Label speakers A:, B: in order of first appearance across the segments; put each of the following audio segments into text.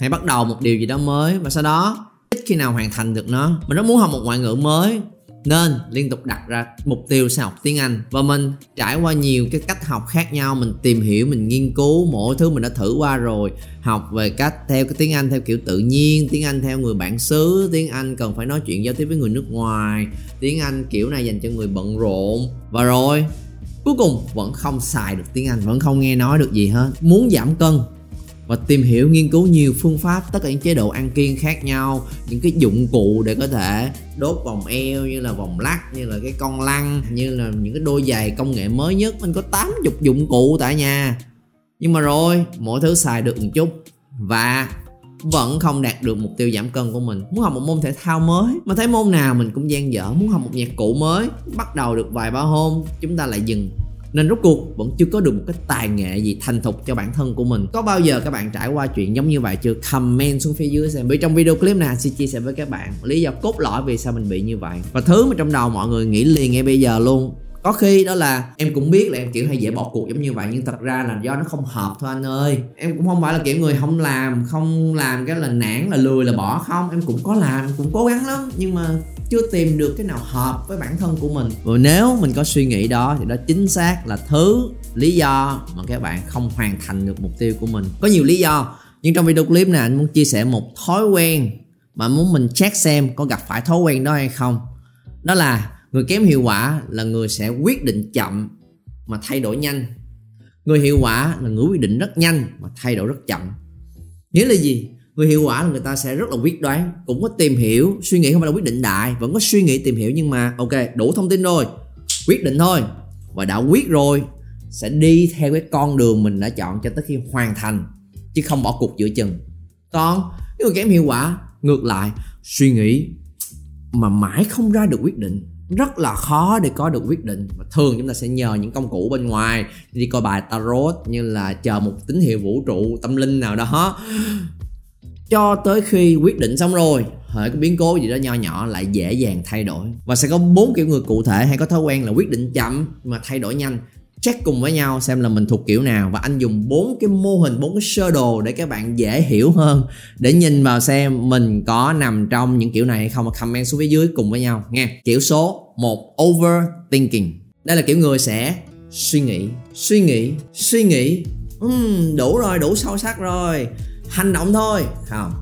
A: Hãy bắt đầu một điều gì đó mới và sau đó, ít khi nào hoàn thành được nó. Mình rất muốn học một ngoại ngữ mới. Nên liên tục đặt ra mục tiêu sẽ học tiếng Anh. Và mình trải qua nhiều cái cách học khác nhau. Mình tìm hiểu, mình nghiên cứu mỗi thứ mình đã thử qua rồi. Học về cách theo cái tiếng Anh theo kiểu tự nhiên, tiếng Anh theo người bản xứ, tiếng Anh cần phải nói chuyện giao tiếp với người nước ngoài, tiếng Anh kiểu này dành cho người bận rộn. Và rồi, cuối cùng vẫn không xài được tiếng Anh, vẫn không nghe nói được gì hết. Muốn giảm cân và tìm hiểu nghiên cứu nhiều phương pháp, tất cả những chế độ ăn kiêng khác nhau, những cái dụng cụ để có thể đốt vòng eo như là vòng lắc, như là cái con lăn, như là những cái đôi giày công nghệ mới nhất. Mình có 80 dụng cụ tại nhà. Nhưng mà rồi, mỗi thứ xài được một chút và vẫn không đạt được mục tiêu giảm cân của mình. Muốn học một môn thể thao mới, mà thấy môn nào mình cũng gian dở. Muốn học một nhạc cụ mới, bắt đầu được vài ba hôm, chúng ta lại dừng nên rốt cuộc vẫn chưa có được một cái tài nghệ gì thành thục cho bản thân của mình. Có bao giờ các bạn trải qua chuyện giống như vậy chưa? Comment xuống phía dưới xem. Vì trong video clip này sẽ chia sẻ với các bạn lý do cốt lõi vì sao mình bị như vậy. Và thứ mà trong đầu mọi người nghĩ liền ngay bây giờ luôn, có khi đó là em cũng biết là em kiểu hay dễ bỏ cuộc giống như vậy, nhưng thật ra là do nó không hợp thôi anh ơi. Em cũng không phải là kiểu người không làm không làm cái là nản, là lười, là bỏ không. Em cũng có làm, cũng cố gắng lắm, nhưng mà chưa tìm được cái nào hợp với bản thân của mình. Và nếu mình có suy nghĩ đó thì đó chính xác là thứ lý do mà các bạn không hoàn thành được mục tiêu của mình. Có nhiều lý do, nhưng trong video clip này anh muốn chia sẻ một thói quen mà muốn mình check xem có gặp phải thói quen đó hay không. Đó là người kém hiệu quả là người sẽ quyết định chậm mà thay đổi nhanh. Người hiệu quả là người quyết định rất nhanh mà thay đổi rất chậm. Nghĩa là gì? Người hiệu quả là người ta sẽ rất là quyết đoán, cũng có tìm hiểu, suy nghĩ không phải là quyết định đại, vẫn có suy nghĩ tìm hiểu nhưng mà, ok, đủ thông tin rồi, quyết định thôi. Và đã quyết rồi, sẽ đi theo cái con đường mình đã chọn cho tới khi hoàn thành, chứ không bỏ cuộc giữa chừng. Còn người kém hiệu quả, ngược lại, suy nghĩ mà mãi không ra được quyết định, rất là khó để có được quyết định. Và thường chúng ta sẽ nhờ những công cụ bên ngoài, đi coi bài tarot như là chờ một tín hiệu vũ trụ, tâm linh nào đó cho tới khi quyết định xong rồi hỡi cái biến cố gì đó nho nhỏ lại dễ dàng thay đổi. Và sẽ có bốn kiểu người cụ thể hay có thói quen là quyết định chậm mà thay đổi nhanh. Check cùng với nhau xem là mình thuộc kiểu nào và anh dùng bốn cái mô hình bốn cái sơ đồ để các bạn dễ hiểu hơn. Để nhìn vào xem mình có nằm trong những kiểu này hay không và comment xuống phía dưới cùng với nhau nghe kiểu số một overthinking. Đây là kiểu người sẽ suy nghĩ suy nghĩ suy nghĩ. Uhm, đủ rồi đủ sâu sắc rồi hành động thôi. Không.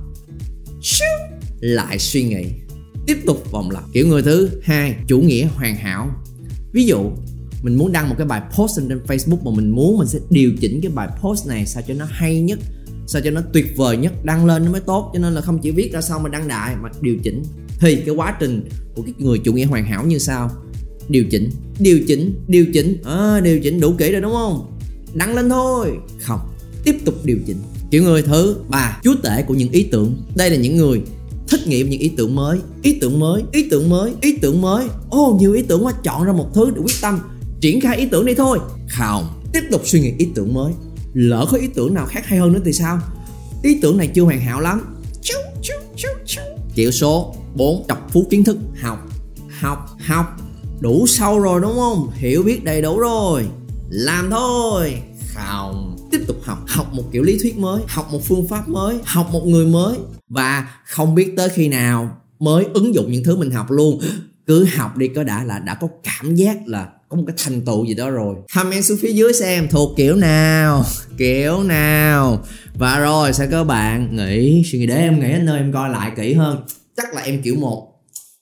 A: Lại suy nghĩ. Tiếp tục vòng lặp kiểu người thứ hai chủ nghĩa hoàn hảo. Ví dụ mình muốn đăng một cái bài post trên Facebook mà mình muốn mình sẽ điều chỉnh cái bài post này sao cho nó hay nhất sao cho nó tuyệt vời nhất đăng lên nó mới tốt. Cho nên là không chỉ viết ra sao mà đăng đại mà điều chỉnh. Thì cái quá trình của cái người chủ nghĩa hoàn hảo như sao? Điều chỉnh điều chỉnh điều chỉnh. À, điều chỉnh đủ kỹ rồi đúng không? Đăng lên thôi. Không. Tiếp tục điều chỉnh kiểu người thứ ba chúa tể của những ý tưởng. Đây là những người thích nghiệm những ý tưởng mới. Ý tưởng mới ý tưởng mới ý tưởng mới. Ô oh, nhiều ý tưởng quá chọn ra một thứ để quyết tâm. Triển khai ý tưởng đi thôi. Không tiếp tục suy nghĩ ý tưởng mới. Lỡ có ý tưởng nào khác hay hơn nữa thì sao? Ý tưởng này chưa hoàn hảo lắm. Kiểu số 4 đọc phú kiến thức. Học học học. Đủ sâu rồi đúng không? Hiểu biết đầy đủ rồi. Làm thôi. Không tiếp tục học học một kiểu lý thuyết mới, học một phương pháp mới, học một người mới và không biết tới khi nào mới ứng dụng những thứ mình học luôn. Cứ học đi, có đã là, đã có cảm giác là có một cái thành tựu gì đó rồi. Comment xuống phía dưới xem thuộc kiểu nào kiểu nào. Và rồi sẽ có bạn? Nghĩ suy nghĩ để em nghĩ anh ơi, em coi lại kỹ hơn. Chắc là em kiểu một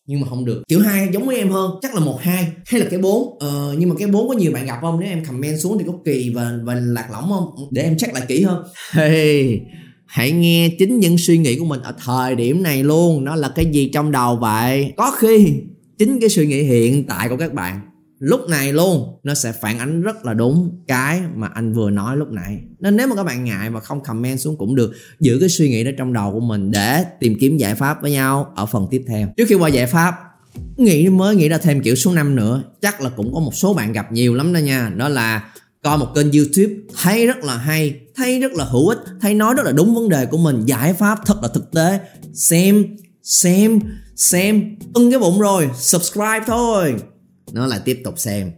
A: nhưng mà không được. Kiểu hai giống với em hơn chắc là một hai hay là cái bốn. Ờ, nhưng mà cái bốn có nhiều bạn gặp không? Nếu em comment xuống thì có kỳ và và lạc lõng không? Để em check lại kỹ hơn. Hey hãy nghe chính những suy nghĩ của mình ở thời điểm này luôn. Nó là cái gì trong đầu vậy? Có khi chính cái suy nghĩ hiện tại của các bạn lúc này luôn, nó sẽ phản ánh rất là đúng cái mà anh vừa nói lúc nãy. Nên nếu mà các bạn ngại và không comment xuống cũng được, giữ cái suy nghĩ đó trong đầu của mình để tìm kiếm giải pháp với nhau ở phần tiếp theo. Trước khi qua giải pháp, nghĩ mới nghĩ ra thêm kiểu số 5 nữa. Chắc là cũng có một số bạn gặp nhiều lắm đó nha. Đó là coi một kênh youtube thấy rất là hay, thấy rất là hữu ích, thấy nói rất là đúng vấn đề của mình. Giải pháp thật là thực tế. Xem xem xem. Ưng cái bụng rồi, subscribe thôi nó lại tiếp tục xem.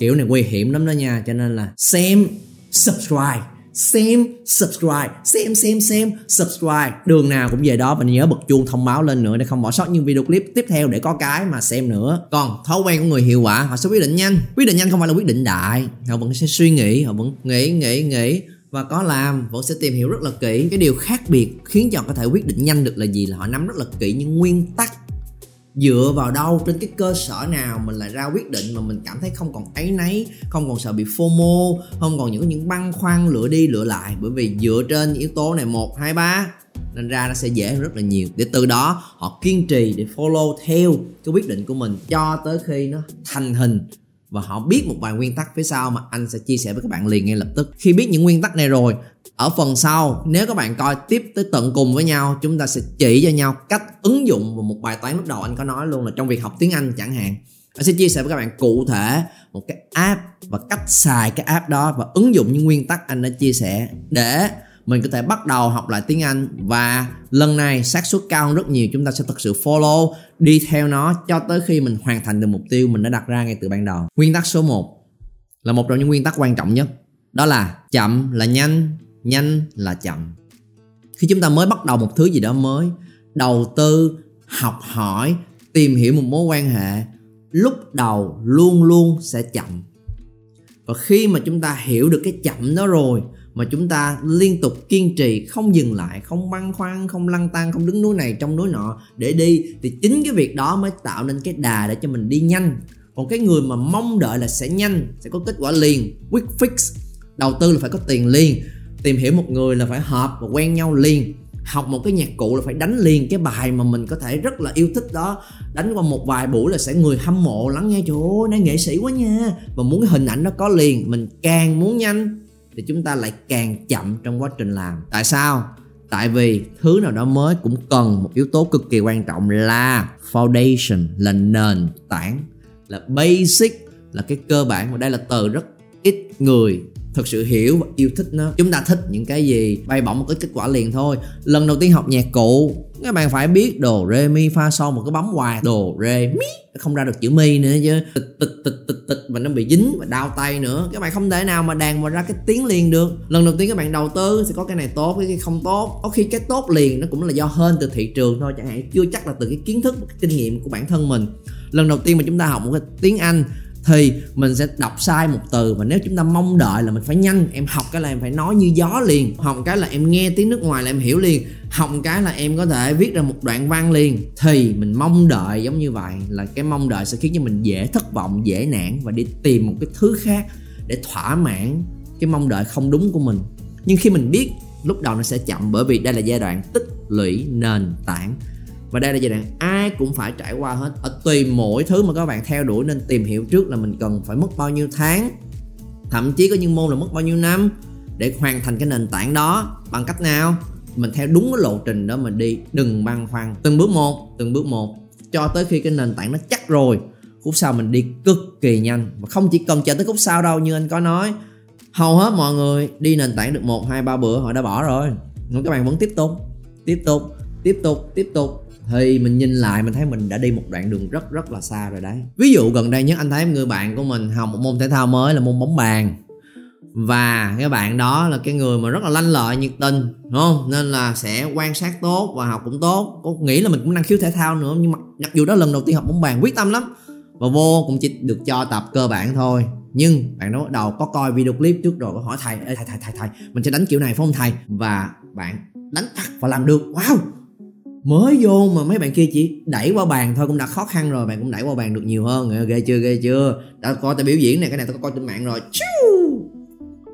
A: Kiểu này nguy hiểm lắm đó nha, cho nên là xem, subscribe xem subscribe, xem xem xem, subscribe. Đường nào cũng về đó và nhớ bật chuông thông báo lên nữa để không bỏ sót những video clip tiếp theo để có cái mà xem nữa. Còn thói quen của người hiệu quả, họ sẽ quyết định nhanh. Quyết định nhanh không phải là quyết định đại. Họ vẫn sẽ suy nghĩ, họ vẫn nghĩ nghĩ nghĩ. Và có làm vẫn sẽ tìm hiểu rất là kỹ. Cái điều khác biệt khiến cho họ có thể quyết định nhanh được là gì là họ nắm rất là kỹ những nguyên tắc dựa vào đâu, trên cái cơ sở nào mình lại ra quyết định mà mình cảm thấy không còn ấy nấy không còn sợ bị fomo, không còn những những băn khoăn lựa đi lựa lại. Bởi vì dựa trên yếu tố này, một, hai, ba, nên ra nó sẽ dễ rất là nhiều. Để từ đó họ kiên trì để follow theo cái quyết định của mình cho tới khi nó thành hình. Và họ biết một vài nguyên tắc phía sau mà anh sẽ chia sẻ với các bạn liền ngay lập tức. Khi biết những nguyên tắc này rồi ở phần sau nếu các bạn coi tiếp tới tận cùng với nhau chúng ta sẽ chỉ cho nhau cách ứng dụng vào một bài toán lúc đầu anh có nói luôn là trong việc học tiếng anh chẳng hạn anh sẽ chia sẻ với các bạn cụ thể một cái app và cách xài cái app đó và ứng dụng những nguyên tắc anh đã chia sẻ để mình có thể bắt đầu học lại tiếng Anh và lần này xác suất cao hơn rất nhiều chúng ta sẽ thực sự follow đi theo nó cho tới khi mình hoàn thành được mục tiêu mình đã đặt ra ngay từ ban đầu. Nguyên tắc số 1 là một trong những nguyên tắc quan trọng nhất. Đó là chậm là nhanh, nhanh là chậm. Khi chúng ta mới bắt đầu một thứ gì đó mới, đầu tư, học hỏi, tìm hiểu một mối quan hệ, lúc đầu luôn luôn sẽ chậm. Và khi mà chúng ta hiểu được cái chậm đó rồi mà chúng ta liên tục kiên trì không dừng lại không băn khoăn không lăn tăng không đứng núi này trong núi nọ để đi thì chính cái việc đó mới tạo nên cái đà để cho mình đi nhanh còn cái người mà mong đợi là sẽ nhanh sẽ có kết quả liền quick fix đầu tư là phải có tiền liền tìm hiểu một người là phải hợp và quen nhau liền, học một cái nhạc cụ là phải đánh liền cái bài mà mình có thể rất là yêu thích đó. Đánh qua một vài buổi là sẽ người hâm mộ lắng nghe, trời ơi, nay nghệ sĩ quá nha. Và muốn cái hình ảnh nó có liền, mình càng muốn nhanh thì chúng ta lại càng chậm trong quá trình làm. Tại sao? Tại vì thứ nào đó mới cũng cần một yếu tố cực kỳ quan trọng là foundation, là nền tảng, là basic, là cái cơ bản. Và đây là từ rất ít người thực sự hiểu và yêu thích nó. Chúng ta thích những cái gì, bay bổng một cái kết quả liền thôi. Lần đầu tiên học nhạc cụ, các bạn phải biết đồ re, mi, fa, sol một cái bấm hoài. Đồ re, mi, không ra được chữ mi nữa chứ. Tịch tịch tịch tịch tịch và nó bị dính và đau tay nữa. Các bạn không thể nào mà đàn mà ra cái tiếng liền được. Lần đầu tiên các bạn đầu tư sẽ có cái này tốt, cái không tốt. Có khi cái tốt liền nó cũng là do hơn từ thị trường thôi, chẳng hạn. Chưa chắc là từ cái kiến thức, cái kinh nghiệm của bản thân mình. Lần đầu tiên mà chúng ta học một cái tiếng anh thì mình sẽ đọc sai một từ và nếu chúng ta mong đợi là mình phải nhanh, em học cái là em phải nói như gió liền, học cái là em nghe tiếng nước ngoài là em hiểu liền, học cái là em có thể viết ra một đoạn văn liền. Thì mình mong đợi giống như vậy là cái mong đợi sẽ khiến cho mình dễ thất vọng, dễ nản và đi tìm một cái thứ khác để thỏa mãn cái mong đợi không đúng của mình. Nhưng khi mình biết, lúc đầu nó sẽ chậm bởi vì đây là giai đoạn tích lũy nền tảng và đây là giai đoạn ai cũng phải trải qua hết. Ở tùy mỗi thứ mà các bạn theo đuổi nên tìm hiểu trước là mình cần phải mất bao nhiêu tháng. Thậm chí có những môn là mất bao nhiêu năm để hoàn thành cái nền tảng đó. Bằng cách nào? Mình theo đúng cái lộ trình đó mình đi. Đừng băn khoăn. Từng bước một, từng bước một. Cho tới khi cái nền tảng nó chắc rồi, khúc sau mình đi cực kỳ nhanh. Và không chỉ cần chờ tới khúc sau đâu, như anh có nói. Hầu hết mọi người đi nền tảng được một, hai, ba bữa, họ đã bỏ rồi. Nhưng các bạn vẫn tiếp tục tiếp tục tiếp tục tiếp tục thì mình nhìn lại mình thấy mình đã đi một đoạn đường rất rất là xa rồi đấy. Ví dụ gần đây nhất anh thấy người bạn của mình học một môn thể thao mới là môn bóng bàn. Và cái bạn đó là cái người mà rất là lanh lợi nhiệt tình đúng không? Nên là sẽ quan sát tốt và học cũng tốt. Có nghĩ là mình cũng năng khiếu thể thao nữa nhưng mà mặc dù đó lần đầu tiên học bóng bàn quyết tâm lắm. Và vô cũng chỉ được cho tập cơ bản thôi. Nhưng bạn đó bắt đầu có coi video clip trước rồi có hỏi thầy Ê, thầy thầy thầy thầy mình sẽ đánh kiểu này phải không thầy? Và bạn đánh thật và làm được. Wow! Mới vô mà mấy bạn kia chỉ đẩy qua bàn thôi, cũng đã khó khăn rồi, bạn cũng đẩy qua bàn được nhiều hơn. Ghê chưa ghê chưa? Đã coi tại biểu diễn này, cái này tôi có coi trên mạng rồi.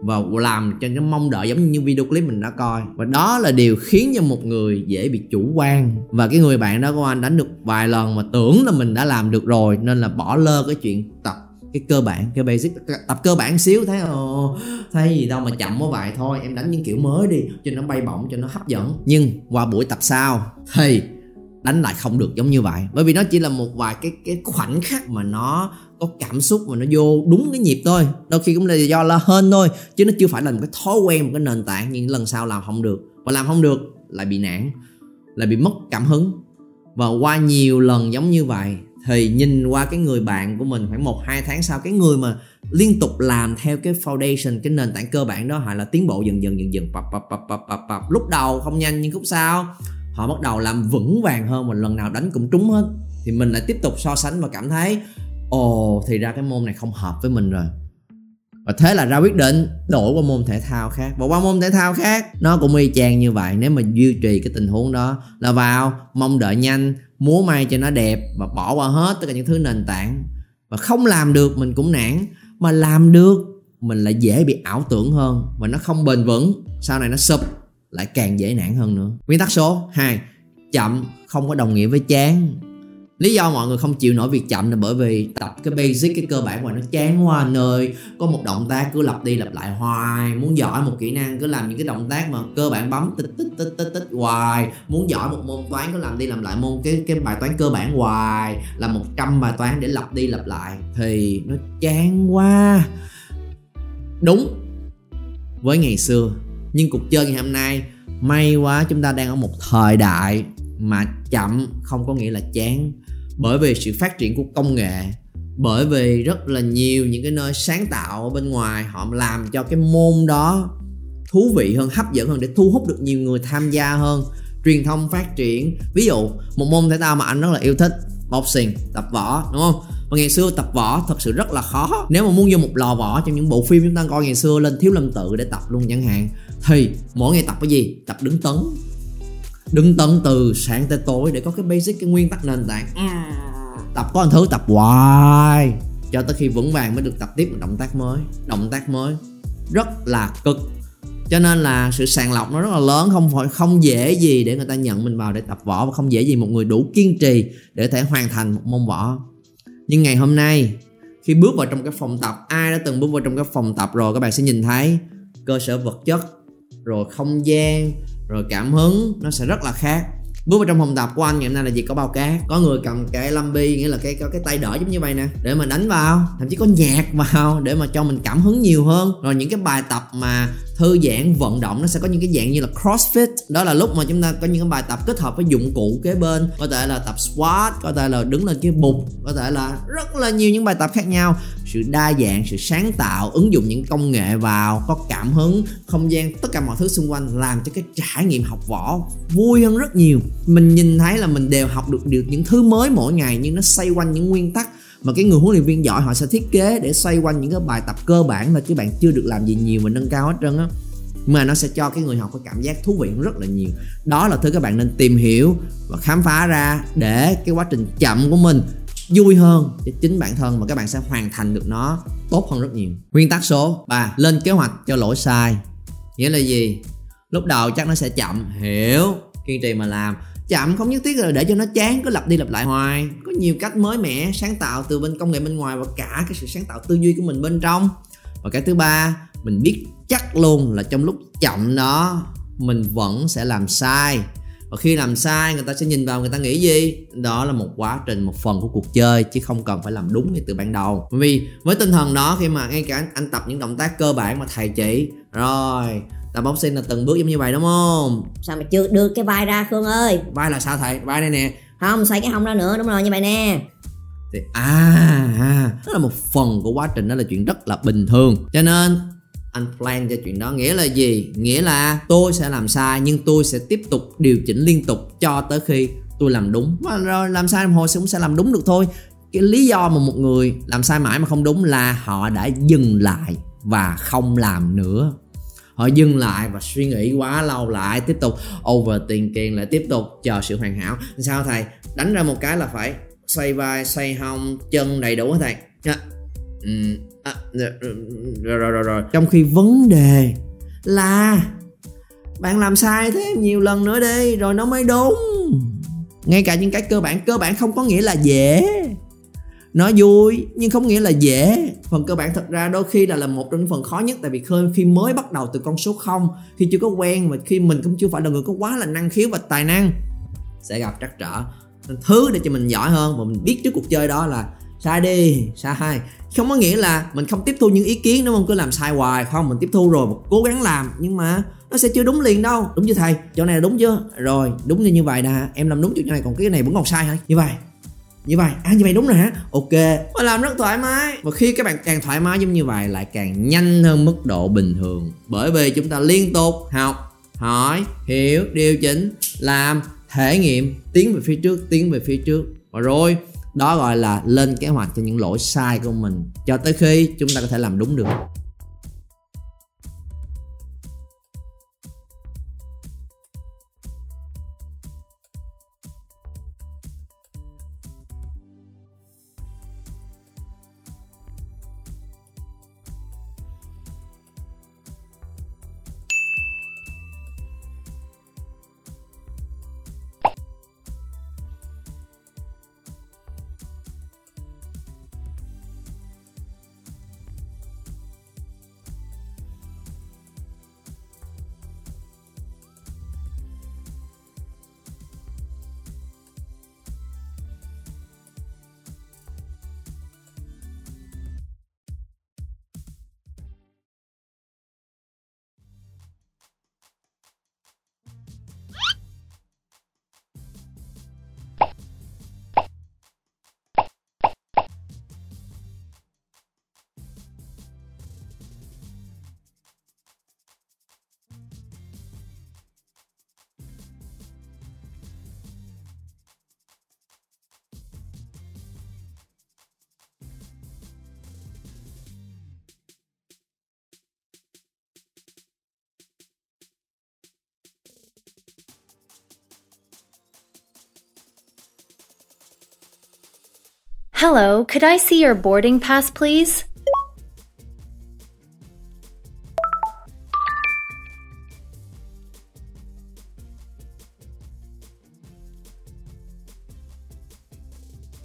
A: Và làm cho nó mong đợi giống như video clip mình đã coi. Và đó là điều khiến cho một người dễ bị chủ quan. Và cái người bạn đó của anh đánh được vài lần mà tưởng là mình đã làm được rồi, nên là bỏ lơ cái chuyện tập cái cơ bản, cái basic tập cơ bản xíu, thấy ồ thấy gì đâu mà chậm quá vậy thôi, em đánh những kiểu mới đi, cho nó bay bổng, cho nó hấp dẫn. Nhưng qua buổi tập sau thì đánh lại không được giống như vậy. Bởi vì nó chỉ là một vài cái cái khoảnh khắc mà nó có cảm xúc mà nó vô đúng cái nhịp thôi. Đôi khi cũng là do la hên thôi, chứ nó chưa phải là một cái thói quen, một cái nền tảng nhưng lần sau làm không được. Và làm không được lại bị nản, lại bị mất cảm hứng. Và qua nhiều lần giống như vậy thì nhìn qua cái người bạn của mình khoảng một, hai tháng sau, cái người mà liên tục làm theo cái foundation, cái nền tảng cơ bản đó, họ là tiến bộ dần dần dần dần, pập pập pập pập pập pập. Lúc đầu không nhanh nhưng khúc sau, họ bắt đầu làm vững vàng hơn một lần nào đánh cũng trúng hết. Thì mình lại tiếp tục so sánh và cảm thấy, ồ, thì ra cái môn này không hợp với mình rồi và thế là ra quyết định đổi qua môn thể thao khác. Và qua môn thể thao khác, nó cũng y chang như vậy. Nếu mà duy trì cái tình huống đó là vào, mong đợi nhanh, múa may cho nó đẹp và bỏ qua hết tất cả những thứ nền tảng. Và không làm được, mình cũng nản. Mà làm được, mình lại dễ bị ảo tưởng hơn. Và nó không bền vững. Sau này nó sụp, lại càng dễ nản hơn nữa. Nguyên tắc số 2 chậm, không có đồng nghĩa với chán lý do mọi người không chịu nổi việc chậm là bởi vì tập cái basic, cái cơ bản mà nó chán quá nơi có một động tác cứ lặp đi lặp lại hoài, muốn giỏi một kỹ năng cứ làm những cái động tác mà cơ bản bấm, tích tích tích tích tích hoài. Muốn giỏi một môn toán cứ làm đi làm lại môn cái cái bài toán cơ bản hoài, là 100 bài toán để lặp đi lặp lại thì nó chán quá. Đúng với ngày xưa, nhưng cuộc chơi ngày hôm nay may quá chúng ta đang ở một thời đại mà chậm, không có nghĩa là chán bởi vì sự phát triển của công nghệ, bởi vì rất là nhiều những cái nơi sáng tạo ở bên ngoài họ làm cho cái môn đó thú vị hơn, hấp dẫn hơn để thu hút được nhiều người tham gia hơn, truyền thông phát triển. Ví dụ, một môn thể thao mà anh rất là yêu thích, boxing, tập võ, đúng không? Và ngày xưa tập võ thật sự rất là khó. Nếu mà muốn vô một lò võ trong những bộ phim chúng ta coi ngày xưa lên thiếu lâm tự để tập luôn chẳng hạn, thì mỗi ngày tập cái gì? Tập đứng tấn đứng tấn từ sáng tới tối để có cái basic cái nguyên tắc nền tảng. Tập có một thứ tập hoài. Cho tới khi vững vàng mới được tập tiếp một động tác mới. Động tác mới rất là cực. Cho nên là sự sàng lọc nó rất là lớn không phải không dễ gì để người ta nhận mình vào để tập võ và không dễ gì một người đủ kiên trì để thể hoàn thành một môn võ. Nhưng ngày hôm nay khi bước vào trong cái phòng tập ai đã từng bước vào trong cái phòng tập rồi các bạn sẽ nhìn thấy cơ sở vật chất rồi không gian rồi cảm hứng nó sẽ rất là khác. Bước vào trong phòng tập của anh ngày hôm nay là gì? Có bao cát có người cầm cái lambi, nghĩa là cái, có cái tay đỡ giống như vậy nè, để mà đánh vào. Thậm chí có nhạc vào để mà cho mình cảm hứng nhiều hơn. Rồi những cái bài tập mà thư giãn, vận động, nó sẽ có những cái dạng như là crossfit. Đó là lúc mà chúng ta có những cái bài tập kết hợp với dụng cụ kế bên. Có thể là tập squat, có thể là đứng lên cái bục có thể là rất là nhiều những bài tập khác nhau. Sự đa dạng, sự sáng tạo, ứng dụng những công nghệ vào, có cảm hứng, không gian, tất cả mọi thứ xung quanh làm cho cái trải nghiệm học võ vui hơn rất nhiều. Mình nhìn thấy là mình đều học được được những thứ mới mỗi ngày nhưng nó xoay quanh những nguyên tắc mà cái người huấn luyện viên giỏi họ sẽ thiết kế để xoay quanh những cái bài tập cơ bản mà các bạn chưa được làm gì nhiều mà nâng cao hết trơn á. Mà nó sẽ cho cái người học có cảm giác thú vị rất là nhiều. Đó là thứ các bạn nên tìm hiểu và khám phá ra để cái quá trình chậm của mình vui hơn cho chính bản thân và các bạn sẽ hoàn thành được nó tốt hơn rất nhiều. Nguyên tắc số 3 lên kế hoạch cho lỗi sai. Nghĩa là gì? Lúc đầu chắc nó sẽ chậm, hiểu. Kiên trì mà làm chậm không nhất thiết là để cho nó chán cứ lặp đi lặp lại hoài. Có nhiều cách mới mẻ sáng tạo từ bên công nghệ bên ngoài và cả cái sự sáng tạo tư duy của mình bên trong. Và cái thứ ba mình biết chắc luôn là trong lúc chậm đó mình vẫn sẽ làm sai. Và khi làm sai người ta sẽ nhìn vào người ta nghĩ gì? Đó là một quá trình một phần của cuộc chơi chứ không cần phải làm đúng ngay từ ban đầu. Bởi vì với tinh thần đó khi mà ngay cả anh, anh tập những động tác cơ bản mà thầy chỉ rồi tập boxing là từng bước giống như vậy đúng không?
B: Sao mà chưa đưa cái vai ra khương ơi?
A: Vai là sao thầy? Vai đây nè.
B: Không xoay cái hông ra nữa đúng rồi như vậy nè.
A: Thì à, à đó là một phần của quá trình đó là chuyện rất là bình thường. Cho nên anh plan cho chuyện đó nghĩa là gì? Nghĩa là tôi sẽ làm sai nhưng tôi sẽ tiếp tục điều chỉnh liên tục cho tới khi tôi làm đúng. Và rồi làm sai hồi cũng sẽ làm đúng được thôi. Cái lý do mà một người làm sai mãi mà không đúng là họ đã dừng lại và không làm nữa họ dừng lại và suy nghĩ quá lâu lại tiếp tục over tiền kiền lại tiếp tục chờ sự hoàn hảo. Sao thầy? Đánh ra một cái là phải xoay vai xoay hông chân đầy đủ thầy? Dạ. Ừ, à, à, rồi, rồi rồi rồi. Trong khi vấn đề là bạn làm sai thế nhiều lần nữa đi rồi nó mới đúng. Ngay cả những cái cơ bản cơ bản không có nghĩa là dễ nó vui, nhưng không nghĩa là dễ. Phần cơ bản thật ra đôi khi là là một trong những phần khó nhất, tại vì khi- khi mới bắt đầu từ con số 0 khi chưa có quen và khi mình cũng chưa phải là người có quá là năng khiếu và tài năng, sẽ gặp trắc trở. Nên thứ để cho mình giỏi hơn và mình biết trước cuộc chơi đó là sai đi, sai không có nghĩa là mình không tiếp thu những ý kiến, đúng không? Cứ làm sai hoài. Không, mình tiếp thu rồi cố gắng làm. Nhưng mà nó sẽ chưa đúng liền đâu. Đúng chưa thầy? Chỗ này là đúng chưa? Rồi, đúng như như vậy nè. Em làm đúng chỗ này, còn cái này vẫn còn sai hả? Như vậy như vậy à như vậy đúng rồi hả? Ok. Mà làm rất thoải mái. Và khi các bạn càng thoải mái giống như vậy lại càng nhanh hơn mức độ bình thường. Bởi vì chúng ta liên tục học hỏi hiểu điều chỉnh làm thể nghiệm tiến về phía trước tiến về phía trước. Và rồi đó gọi là lên kế hoạch cho những lỗi sai của mình cho tới khi chúng ta có thể làm đúng được
C: Hello, could I see your boarding pass, please?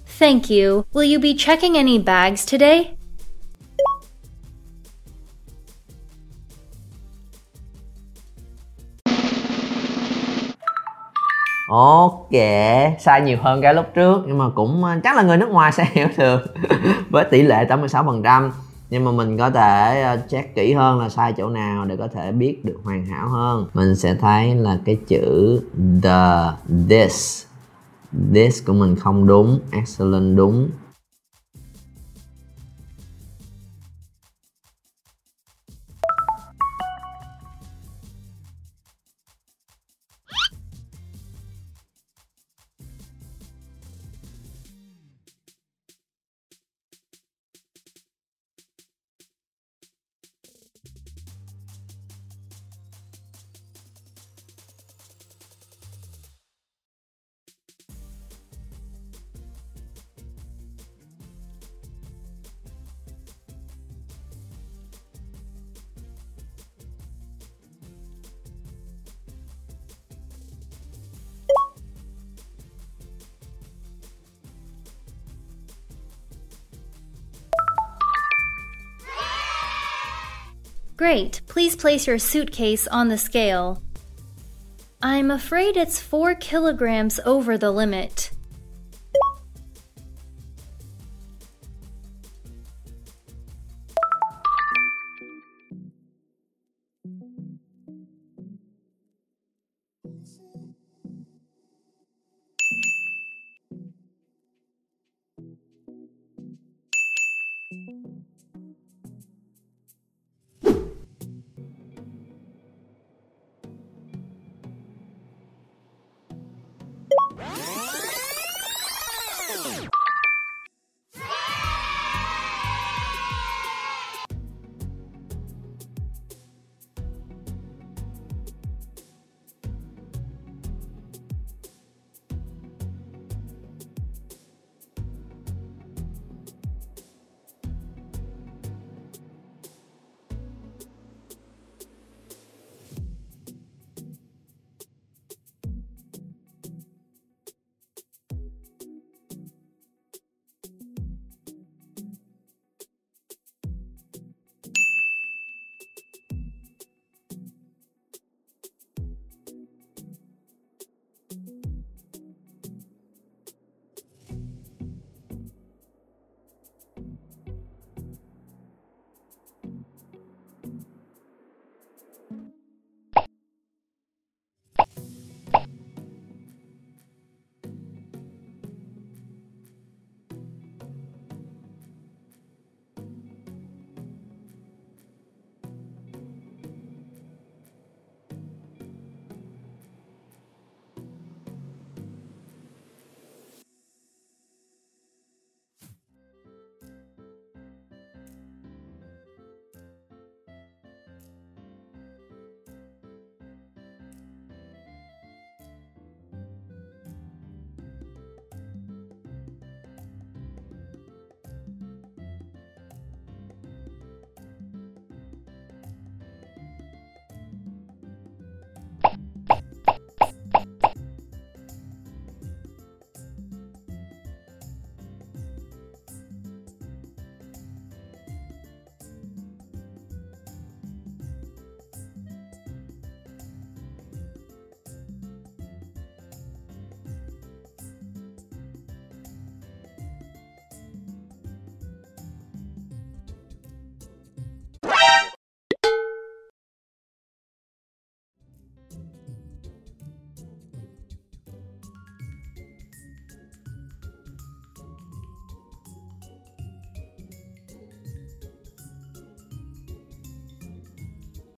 C: Thank you. Will you be checking any bags today?
A: Ok, sai nhiều hơn cái lúc trước nhưng mà cũng ờ, chắc là người nước ngoài sẽ hiểu được với tỷ lệ 86% nhưng mà mình có thể ờ, check kỹ hơn là sai chỗ nào để có thể biết được hoàn hảo hơn. Mình sẽ thấy là cái chữ the this this của mình không đúng, excellent đúng.
C: Great, please place your suitcase on the scale. I'm afraid it's four kilograms over the limit.